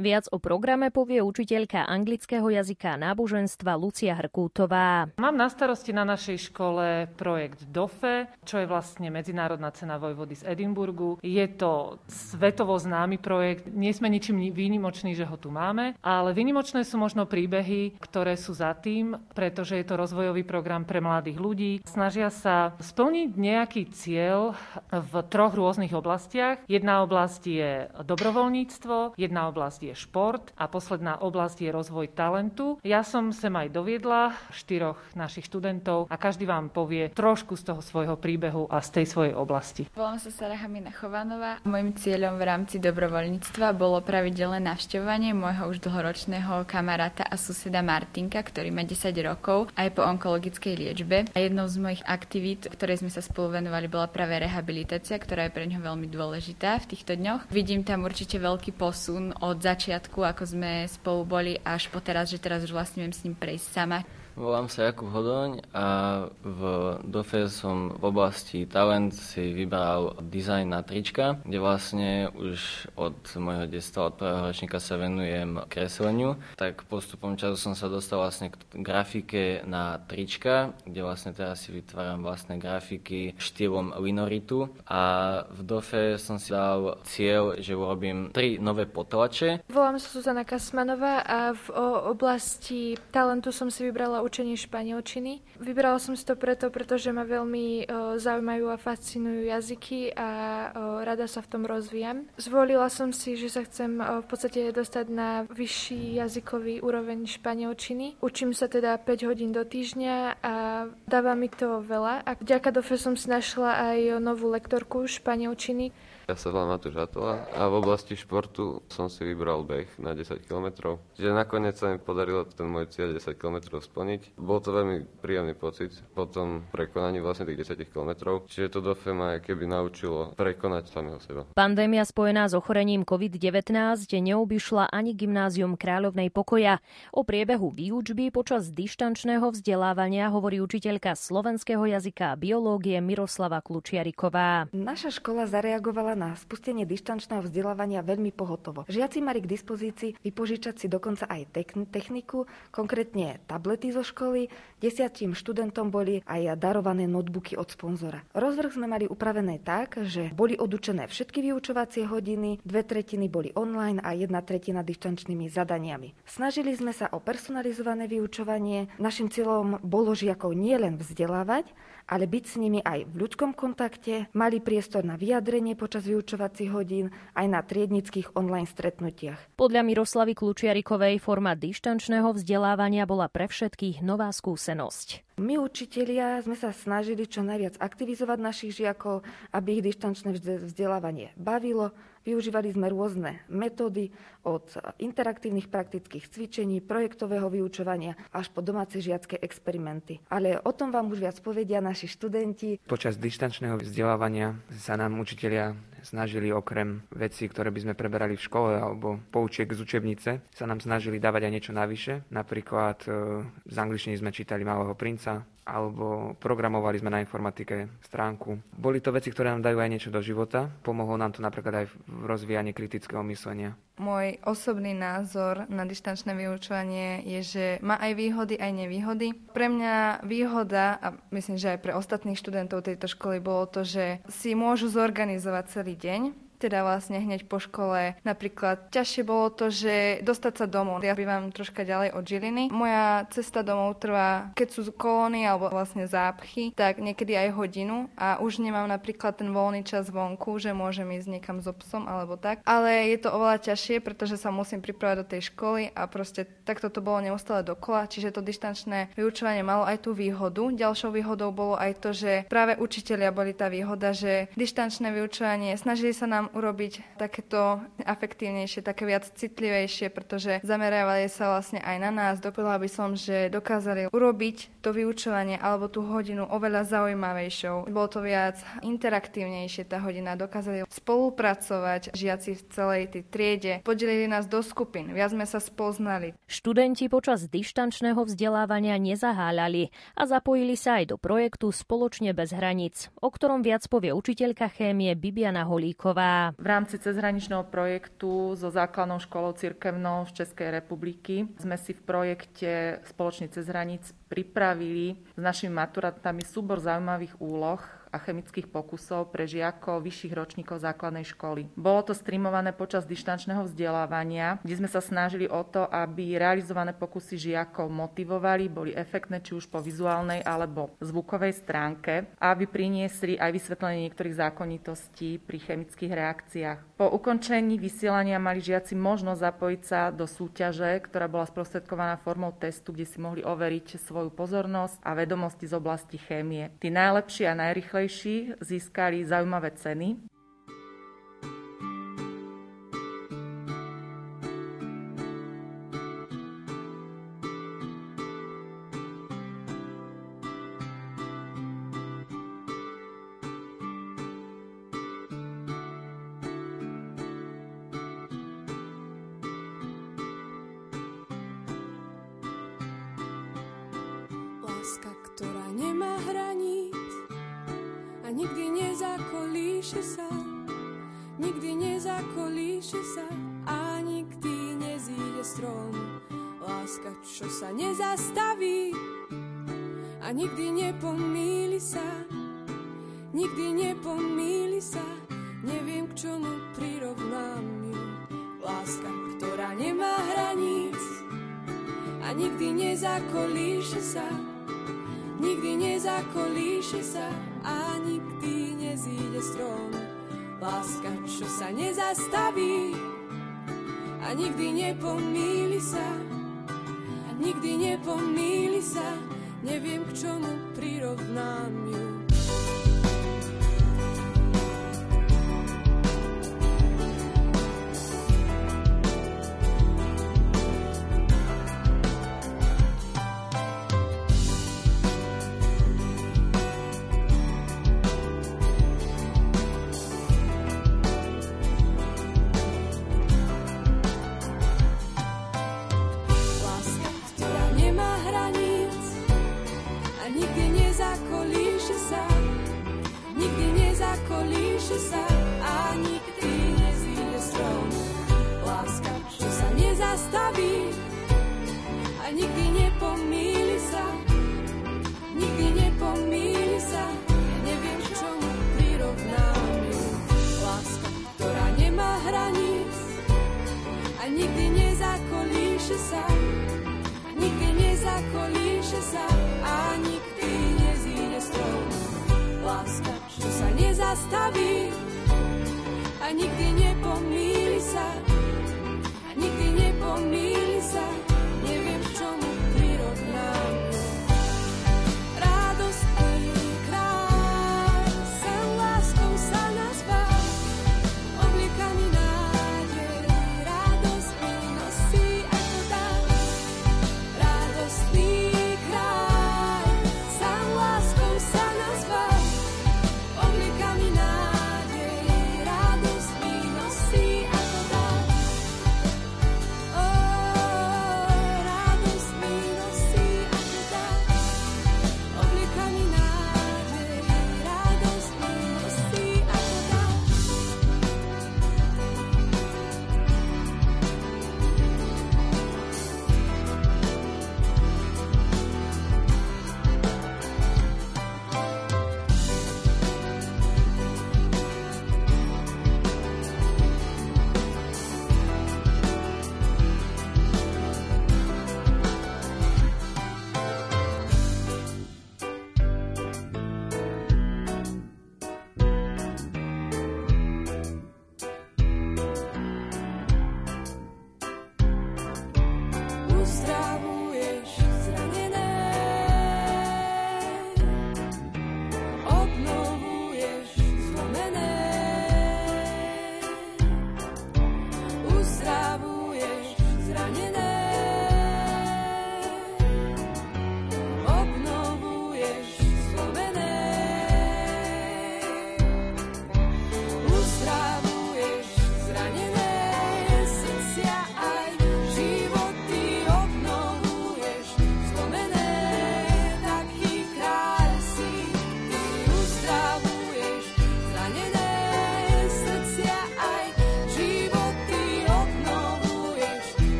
Viac o programe povie učiteľka anglického jazyka a náboženstva Lucia Hrkútová. Mám na starosti na našej škole projekt DOFE, čo je vlastne Medzinárodná cena Vojvody z Edinburgu. Je to svetovo známy projekt, nie sme ničím výnimoční, že ho tu máme, ale výnimočné sú možno príbehy, ktoré sú za tým, pretože je to rozvoj rozvojový program pre mladých ľudí. Snažia sa splniť nejaký cieľ v troch rôznych oblastiach. Jedna oblasť je dobrovoľníctvo, jedna oblasť je šport a posledná oblasť je rozvoj talentu. Ja som sem aj doviedla štyroch našich študentov a každý vám povie trošku z toho svojho príbehu a z tej svojej oblasti. Volám sa Sara Hamina Chovanová. Mojím cieľom v rámci dobrovoľníctva bolo pravidelné navštevovanie môjho už dlhoročného kamaráta a suseda Martinka, ktorý má 10 rokov. Aj po onkologickej liečbe. A jednou z mojich aktivít, ktoré sme sa spolu venovali, bola práve rehabilitácia, ktorá je pre ňo veľmi dôležitá v týchto dňoch. Vidím tam určite veľký posun od začiatku, ako sme spolu boli, až po teraz, že teraz už vlastne viem s ním prejsť sama. Volám sa Jakub Hodoň a v DOFE som v oblasti talent si vybral dizajn na trička, kde vlastne už od môjho detstva, od prvého ročníka sa venujem kresleniu. Tak postupom času som sa dostal vlastne k grafike na trička, kde vlastne teraz si vytváram vlastné grafiky štýlom linoritu a v DOFE som si dal cieľ, že urobím tri nové potlače. Volám sa Zuzana Kasmanová a v oblasti talentu som si vybrala učenie španielčiny. Vybrala som si to preto, pretože ma veľmi o, zaujímajú a fascinujú jazyky a o, rada sa v tom rozvíjam. Zvolila som si, že sa chcem o, v podstate dostať na vyšší jazykový úroveň španielčiny. Učím sa teda 5 hodín do týždňa a dáva mi to veľa. A vďaka DOFE som si našla aj novú lektorku španielčiny, ja sa volám Matúš Atola a v oblasti športu som si vybral beh na 10 km. Čiže nakoniec sa mi podarilo ten môj cieľ 10 km splniť. Bol to veľmi príjemný pocit po tom prekonaní vlastne tých 10 km. Čiže to do ma keby naučilo prekonať samého seba. Pandémia spojená s ochorením COVID-19 neobyšla ani gymnázium Kráľovnej pokoja. O priebehu výučby počas dištančného vzdelávania hovorí učiteľka slovenského jazyka a biológie Miroslava Klučiariková. Naša škola zareagovala na spustenie dištančného vzdelávania veľmi pohotovo. Žiaci mali k dispozícii vypožičať si dokonca aj techniku, konkrétne tablety zo školy. Desiatim študentom boli aj darované notebooky od sponzora. Rozvrh sme mali upravené tak, že boli odučené všetky vyučovacie hodiny, dve tretiny boli online a jedna tretina dištančnými zadaniami. Snažili sme sa o personalizované vyučovanie. Našim cieľom bolo žiakov nielen vzdelávať, ale byť s nimi aj v ľudskom kontakte, mali priestor na vyjadrenie počas vyučovacích hodín aj na triednických online stretnutiach. Podľa Miroslavy Klučiarikovej forma dištančného vzdelávania bola pre všetkých nová skúsenosť. My učitelia sme sa snažili čo najviac aktivizovať našich žiakov, aby ich dištančné vzdelávanie bavilo, Využívali sme rôzne metódy od interaktívnych praktických cvičení, projektového vyučovania až po domáce žiacké experimenty. Ale o tom vám už viac povedia naši študenti. Počas dištančného vzdelávania sa nám učitelia snažili okrem vecí, ktoré by sme preberali v škole alebo poučiek z učebnice, sa nám snažili dávať aj niečo navyše. Napríklad e, z angličtiny sme čítali Malého princa, alebo programovali sme na informatike stránku. Boli to veci, ktoré nám dajú aj niečo do života. Pomohlo nám to napríklad aj v rozvíjaní kritického myslenia. Môj osobný názor na distančné vyučovanie je, že má aj výhody, aj nevýhody. Pre mňa výhoda, a myslím, že aj pre ostatných študentov tejto školy, bolo to, že si môžu zorganizovať celý deň teda vlastne hneď po škole. Napríklad ťažšie bolo to, že dostať sa domov. Ja bývam troška ďalej od Žiliny. Moja cesta domov trvá, keď sú kolóny alebo vlastne zápchy, tak niekedy aj hodinu a už nemám napríklad ten voľný čas vonku, že môžem ísť niekam so psom alebo tak. Ale je to oveľa ťažšie, pretože sa musím pripravať do tej školy a proste takto to bolo neustále dokola, čiže to distančné vyučovanie malo aj tú výhodu. Ďalšou výhodou bolo aj to, že práve učitelia boli tá výhoda, že distančné vyučovanie snažili sa nám urobiť takéto afektívnejšie, také viac citlivejšie, pretože zamerávali sa vlastne aj na nás. Dopovedala by som, že dokázali urobiť to vyučovanie alebo tú hodinu oveľa zaujímavejšou. Bolo to viac interaktívnejšie tá hodina. Dokázali spolupracovať žiaci v celej tej triede. Podelili nás do skupín. Viac sme sa spoznali. Študenti počas dištančného vzdelávania nezaháľali a zapojili sa aj do projektu Spoločne bez hraníc, o ktorom viac povie učiteľka chémie Bibiana Holíková. V rámci cezhraničného projektu so základnou školou cirkevnou z Českej republiky sme si v projekte Spoločný cez hraníc pripravili s našimi maturantami súbor zaujímavých úloh a chemických pokusov pre žiakov vyšších ročníkov základnej školy. Bolo to streamované počas dištančného vzdelávania, kde sme sa snažili o to, aby realizované pokusy žiakov motivovali, boli efektné či už po vizuálnej alebo zvukovej stránke aby priniesli aj vysvetlenie niektorých zákonitostí pri chemických reakciách. Po ukončení vysielania mali žiaci možnosť zapojiť sa do súťaže, ktorá bola sprostredkovaná formou testu, kde si mohli overiť svoju pozornosť a vedomosti z oblasti chémie. Tí najlepší a najrychlejší získali zaujímavé ceny. neviem k čomu prirovnám ju. a nikdy nezíde. Láska, čo sa nezastaví a nikdy nepomíli sa, nikdy nepomíli sa. Ja neviem, k. Láska, ktorá nemá hraníc a nikdy nezakolíše sa. zastaví a nikdy nepomíli sa, a nikdy nepomíli sa.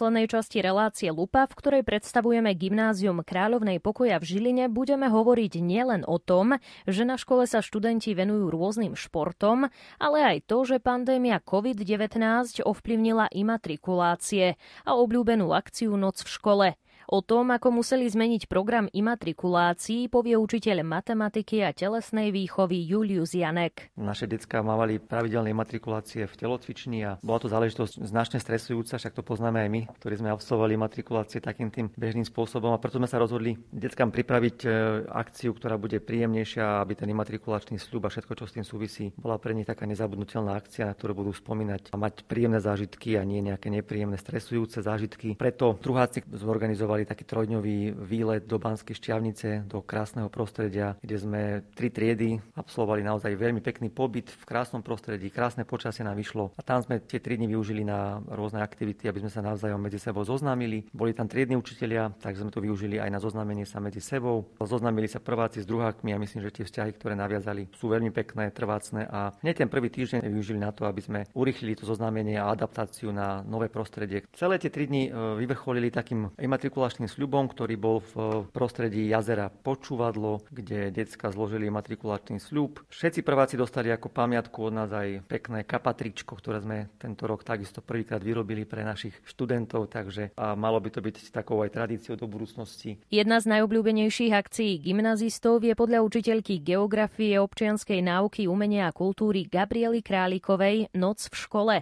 Poslednej časti relácie Lupa, v ktorej predstavujeme gymnázium Kráľovnej pokoja v Žiline, budeme hovoriť nielen o tom, že na škole sa študenti venujú rôznym športom, ale aj to, že pandémia COVID-19 ovplyvnila imatrikulácie a obľúbenú akciu Noc v škole. O tom, ako museli zmeniť program imatrikulácií, povie učiteľ matematiky a telesnej výchovy Julius Janek. Naše detská mávali pravidelné matrikulácie v telocvični a bola to záležitosť značne stresujúca, však to poznáme aj my, ktorí sme absolvovali matrikulácie takým tým bežným spôsobom a preto sme sa rozhodli deckám pripraviť e, akciu, ktorá bude príjemnejšia, aby ten imatrikulačný sľub a všetko, čo s tým súvisí, bola pre nich taká nezabudnutelná akcia, na ktorú budú spomínať a mať príjemné zážitky a nie nejaké nepríjemné stresujúce zážitky. Preto druháci zorganizovali mali taký trojdňový výlet do Banskej šťavnice, do krásneho prostredia, kde sme tri triedy absolvovali naozaj veľmi pekný pobyt v krásnom prostredí, krásne počasie nám vyšlo a tam sme tie tri dni využili na rôzne aktivity, aby sme sa navzájom medzi sebou zoznámili. Boli tam triedni učitelia, tak sme to využili aj na zoznámenie sa medzi sebou. Zoznámili sa prváci s druhákmi a myslím, že tie vzťahy, ktoré naviazali, sú veľmi pekné, trvácne a hneď ten prvý týždeň využili na to, aby sme urýchlili to zoznámenie a adaptáciu na nové prostredie. Celé tie tri dni e, vyvrcholili takým imatrikulačným zvláštnym sľubom, ktorý bol v prostredí jazera Počúvadlo, kde decka zložili matrikulačný sľub. Všetci prváci dostali ako pamiatku od nás aj pekné kapatričko, ktoré sme tento rok takisto prvýkrát vyrobili pre našich študentov, takže a malo by to byť takou aj tradíciou do budúcnosti. Jedna z najobľúbenejších akcií gymnazistov je podľa učiteľky geografie, občianskej náuky, umenia a kultúry Gabriely Králikovej Noc v škole.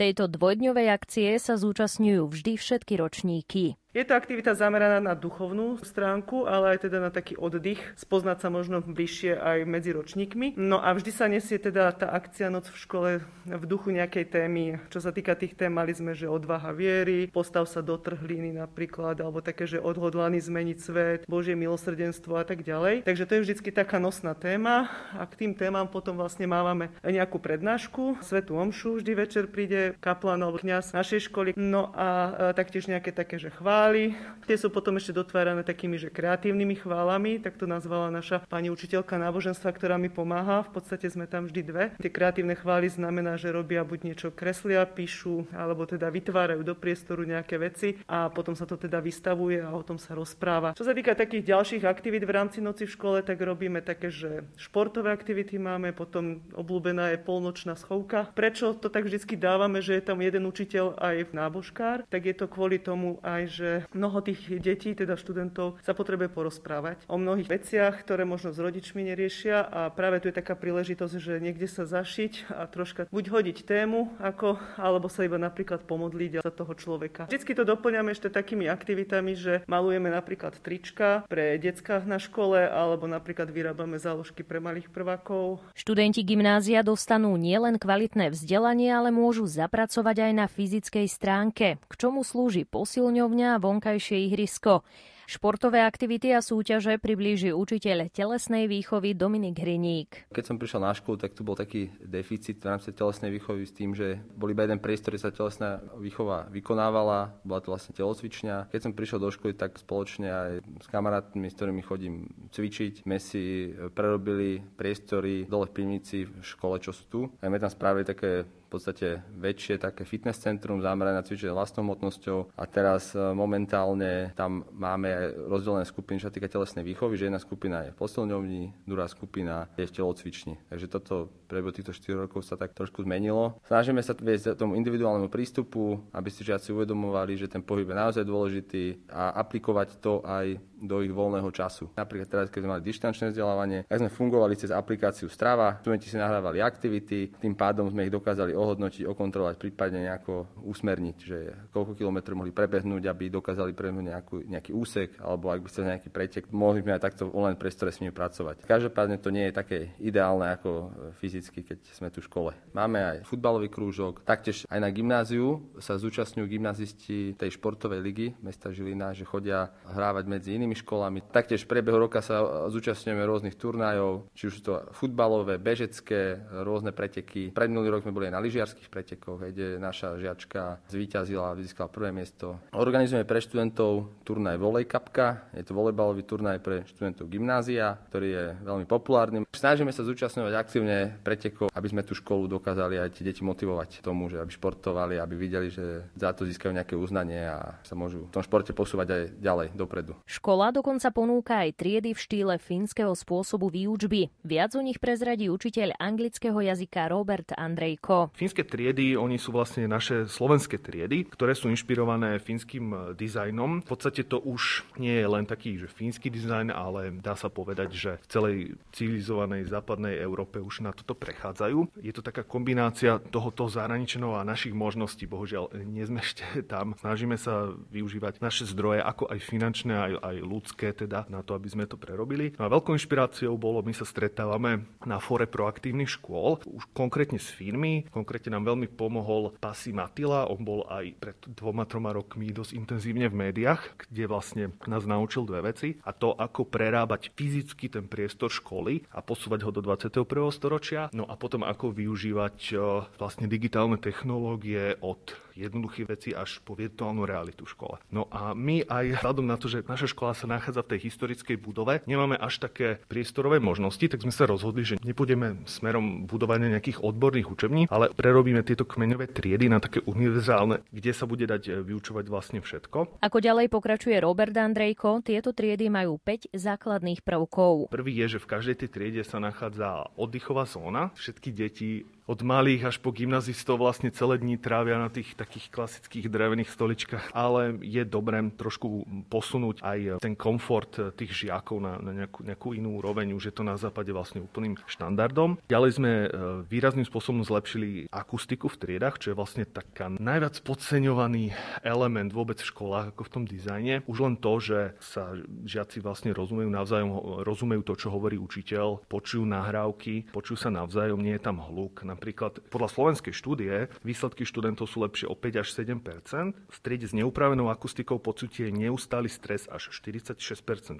Tejto dvojdňovej akcie sa zúčastňujú vždy všetky ročníky. Je to aktivita zameraná na duchovnú stránku, ale aj teda na taký oddych, spoznať sa možno bližšie aj medzi ročníkmi. No a vždy sa nesie teda tá akcia Noc v škole v duchu nejakej témy. Čo sa týka tých tém, mali sme, že odvaha viery, postav sa do trhliny napríklad, alebo také, že odhodlaný zmeniť svet, Božie milosrdenstvo a tak ďalej. Takže to je vždy taká nosná téma a k tým témam potom vlastne mávame nejakú prednášku, svetú omšu, vždy večer príde kaplan alebo kňaz našej školy, no a taktiež nejaké také, že chvál chvály. Tie sú potom ešte dotvárané takými, že kreatívnymi chválami, tak to nazvala naša pani učiteľka náboženstva, ktorá mi pomáha. V podstate sme tam vždy dve. Tie kreatívne chvály znamená, že robia buď niečo kreslia, píšu, alebo teda vytvárajú do priestoru nejaké veci a potom sa to teda vystavuje a o tom sa rozpráva. Čo sa týka takých ďalších aktivít v rámci noci v škole, tak robíme také, že športové aktivity máme, potom obľúbená je polnočná schovka. Prečo to tak vždy dávame, že je tam jeden učiteľ aj nábožkár, tak je to kvôli tomu aj, že mnoho tých detí, teda študentov, sa potrebuje porozprávať o mnohých veciach, ktoré možno s rodičmi neriešia a práve tu je taká príležitosť, že niekde sa zašiť a troška buď hodiť tému, ako, alebo sa iba napríklad pomodliť za toho človeka. Vždycky to doplňame ešte takými aktivitami, že malujeme napríklad trička pre decka na škole, alebo napríklad vyrábame záložky pre malých prvákov. Študenti gymnázia dostanú nielen kvalitné vzdelanie, ale môžu zapracovať aj na fyzickej stránke, k čomu slúži posilňovňa vonkajšie ihrisko. Športové aktivity a súťaže priblíži učiteľ telesnej výchovy Dominik Hriník. Keď som prišiel na školu, tak tu bol taký deficit v rámci telesnej výchovy s tým, že bol iba jeden priestor, kde sa telesná výchova vykonávala, bola to vlastne telocvičňa. Keď som prišiel do školy, tak spoločne aj s kamarátmi, s ktorými chodím cvičiť, sme si prerobili priestory dole v pivnici v škole, čo sú tu. A sme tam spravili také podstate väčšie také fitness centrum zamerané na cvičenie vlastnou hmotnosťou a teraz e, momentálne tam máme aj rozdelené skupiny, čo sa týka telesnej výchovy, že jedna skupina je v posilňovni, druhá skupina je v telocvični. Takže toto pre týchto 4 rokov sa tak trošku zmenilo. Snažíme sa viesť tomu individuálnemu prístupu, aby si žiaci uvedomovali, že ten pohyb je naozaj dôležitý a aplikovať to aj do ich voľného času. Napríklad teraz, keď sme mali dištančné vzdelávanie, tak sme fungovali cez aplikáciu Strava, študenti si nahrávali aktivity, tým pádom sme ich dokázali ohodnotiť, okontrolovať, prípadne nejako usmerniť, že koľko kilometrov mohli prebehnúť, aby dokázali prebehnúť nejakú, nejaký úsek, alebo ak by chceli nejaký pretek, mohli sme aj takto v online priestore s nimi pracovať. Každopádne to nie je také ideálne ako fyzicky, keď sme tu v škole. Máme aj futbalový krúžok, taktiež aj na gymnáziu sa zúčastňujú gymnazisti tej športovej ligy mesta Žilina, že chodia hrávať medzi inými školami. Taktiež v priebehu roka sa zúčastňujeme rôznych turnajov, či už to futbalové, bežecké, rôzne preteky. Pred minulý rok sme boli aj na lyžiarských pretekoch, kde naša žiačka zvíťazila a získala prvé miesto. Organizujeme pre študentov turnaj Volej Kapka, je to volejbalový turnaj pre študentov gymnázia, ktorý je veľmi populárny. Snažíme sa zúčastňovať aktívne pretekov, aby sme tú školu dokázali aj tie deti motivovať tomu, že aby športovali, aby videli, že za to získajú nejaké uznanie a sa môžu v tom športe posúvať aj ďalej dopredu. Škola dokonca ponúka aj triedy v štýle fínskeho spôsobu výučby. Viac o nich prezradí učiteľ anglického jazyka Robert Andrejko. Fínske triedy, oni sú vlastne naše slovenské triedy, ktoré sú inšpirované fínskym e, dizajnom. V podstate to už nie je len taký, že fínsky dizajn, ale dá sa povedať, že v celej civilizovanej západnej Európe už na toto prechádzajú. Je to taká kombinácia tohoto zahraničného a našich možností. Bohužiaľ, nie sme ešte tam. Snažíme sa využívať naše zdroje, ako aj finančné, aj, aj ľudské, teda na to, aby sme to prerobili. No a veľkou inšpiráciou bolo, my sa stretávame na fore proaktívnych škôl, už konkrétne s firmy. Konkrétne nám veľmi pomohol Pasi Matila, on bol aj pred dvoma, troma rokmi dosť intenzívne v médiách, kde vlastne nás naučil dve veci. A to, ako prerábať fyzicky ten priestor školy a posúvať ho do 21. storočia. No a potom, ako využívať eh, vlastne digitálne technológie od jednoduchých vecí až po virtuálnu realitu škole. No a my aj vzhľadom na to, že naša škola sa nachádza v tej historickej budove, nemáme až také priestorové možnosti, tak sme sa rozhodli, že nepôjdeme smerom budovania nejakých odborných učební, ale prerobíme tieto kmeňové triedy na také univerzálne, kde sa bude dať e, vyučovať vlastne všetko. Ako ďalej pokračuje Robert Andrejko, tieto triedy majú 5 základných prvkov. Prvý je, že v každej tej triede sa nachádza oddychová zóna. Všetky deti od malých až po gymnazistov vlastne celé dní trávia na tých takých klasických drevených stoličkách, ale je dobré trošku posunúť aj ten komfort tých žiakov na, na nejakú, nejakú inú úroveň. Už je to na západe vlastne úplným štandardom. Ďalej sme e, výrazným spôsobom zlepšili akustiku v triedach, čo je vlastne taká najviac podceňovaný element vôbec v školách ako v tom dizajne. Už len to, že sa žiaci vlastne rozumejú navzájom, rozumejú to, čo hovorí učiteľ, počujú nahrávky, počujú sa navzájom, nie je tam hluk Napríklad podľa slovenskej štúdie výsledky študentov sú lepšie o 5 až 7 V striede s neupravenou akustikou pocítie neustály stres až 46%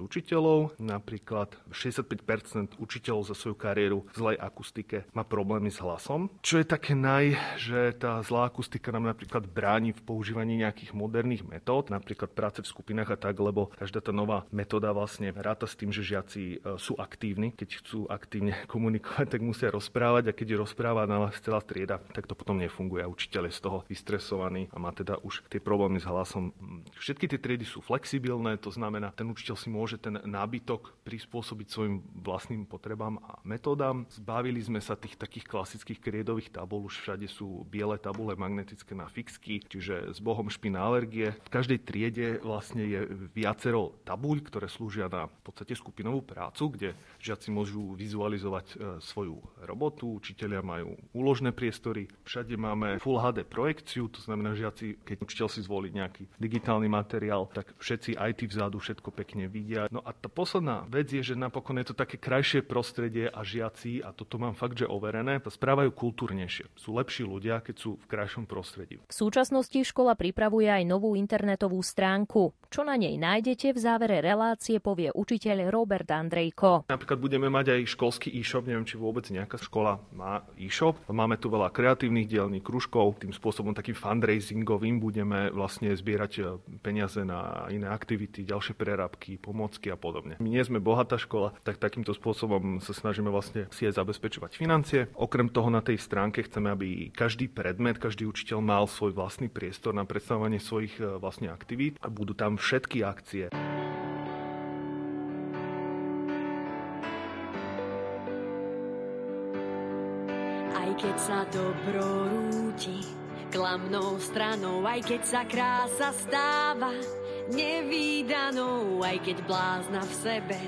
učiteľov. Napríklad 65% učiteľov za svoju kariéru v zlej akustike má problémy s hlasom. Čo je také naj, že tá zlá akustika nám napríklad bráni v používaní nejakých moderných metód, napríklad práce v skupinách a tak, lebo každá tá nová metóda vlastne ráta s tým, že žiaci e, sú aktívni. Keď chcú aktívne komunikovať, tak musia rozprávať a keď rozpráva celá, celá trieda, tak to potom nefunguje učiteľ je z toho vystresovaný a má teda už tie problémy s hlasom. Všetky tie triedy sú flexibilné, to znamená, ten učiteľ si môže ten nábytok prispôsobiť svojim vlastným potrebám a metódam. Zbavili sme sa tých takých klasických kriedových tabul, už všade sú biele tabule magnetické na fixky, čiže s bohom špina alergie. V každej triede vlastne je viacero tabuľ, ktoré slúžia na v podstate skupinovú prácu, kde žiaci môžu vizualizovať e, svoju robotu, učiteľia majú úložné priestory, všade máme Full HD projekciu, to znamená, žiaci, keď učiteľ si zvolí nejaký digitálny materiál, tak všetci aj tí vzadu všetko pekne vidia. No a tá posledná vec je, že napokon je to také krajšie prostredie a žiaci, a toto mám fakt, že overené, sa správajú kultúrnejšie. Sú lepší ľudia, keď sú v krajšom prostredí. V súčasnosti škola pripravuje aj novú internetovú stránku. Čo na nej nájdete v závere relácie povie učiteľ Robert Andrejko. Napríklad budeme mať aj školský e-shop, neviem, či vôbec nejaká škola má e-shop e-shop. Máme tu veľa kreatívnych dielní kružkov, tým spôsobom takým fundraisingovým budeme vlastne zbierať e, peniaze na iné aktivity, ďalšie prerábky, pomocky a podobne. My nie sme bohatá škola, tak takýmto spôsobom sa snažíme vlastne si aj zabezpečovať financie. Okrem toho na tej stránke chceme, aby každý predmet, každý učiteľ mal svoj vlastný priestor na predstavovanie svojich e, vlastne aktivít a budú tam všetky akcie. Sa dobro rúti klamnou stranou, aj keď sa krása stáva nevýdanou, aj keď blázna v sebe.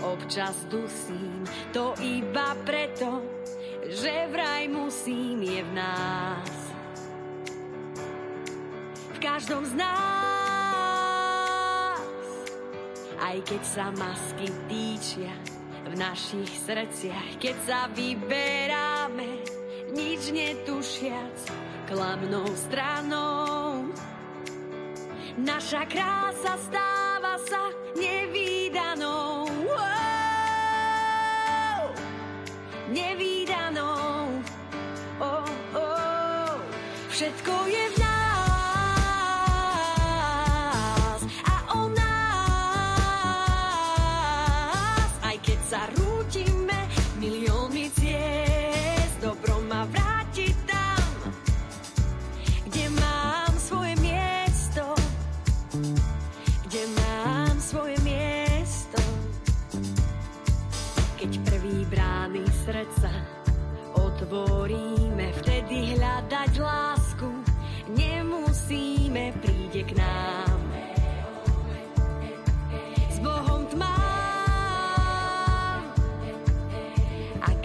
Občas dusím, to iba preto, že vraj musím je v nás. V každom z nás, aj keď sa masky týčia v našich srdciach, keď sa vyberáme, nič netušiac, klamnou stranou. Naša krása stáva sa nevýdanou. Wow! Nevýdanou. Oh, oh. Všetko je v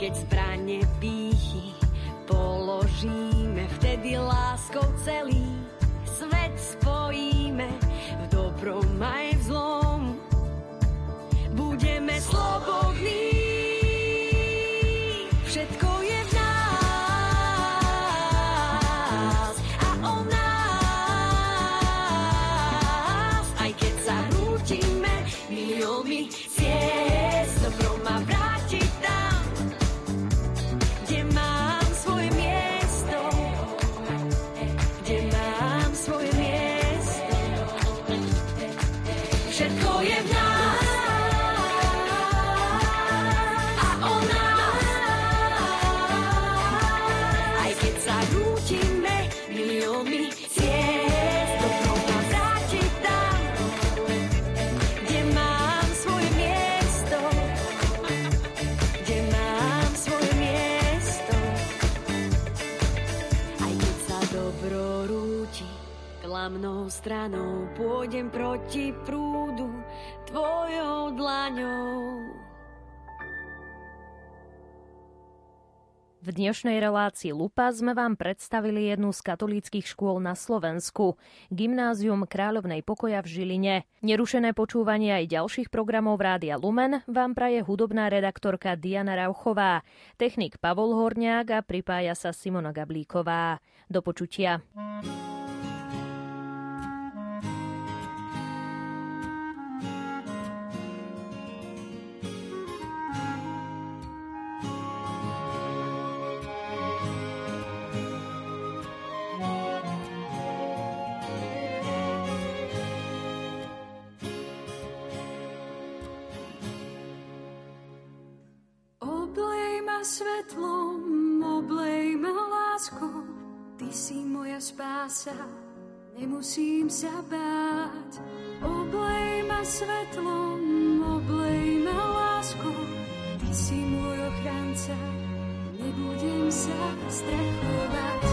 a klamnou stranou pôjdem proti prúdu tvojou dlaňou. V dnešnej relácii Lupa sme vám predstavili jednu z katolíckých škôl na Slovensku, Gymnázium Kráľovnej pokoja v Žiline. Nerušené počúvanie aj ďalších programov Rádia Lumen vám praje hudobná redaktorka Diana Rauchová, technik Pavol Horniák a pripája sa Simona Gablíková. Do počutia. Svetlom, oblej ma láskou, Ty si moja spása, nemusím sa báť. Oblej ma svetlom, oblej ma láskou, Ty si môj ochranca, nebudem sa strachovať.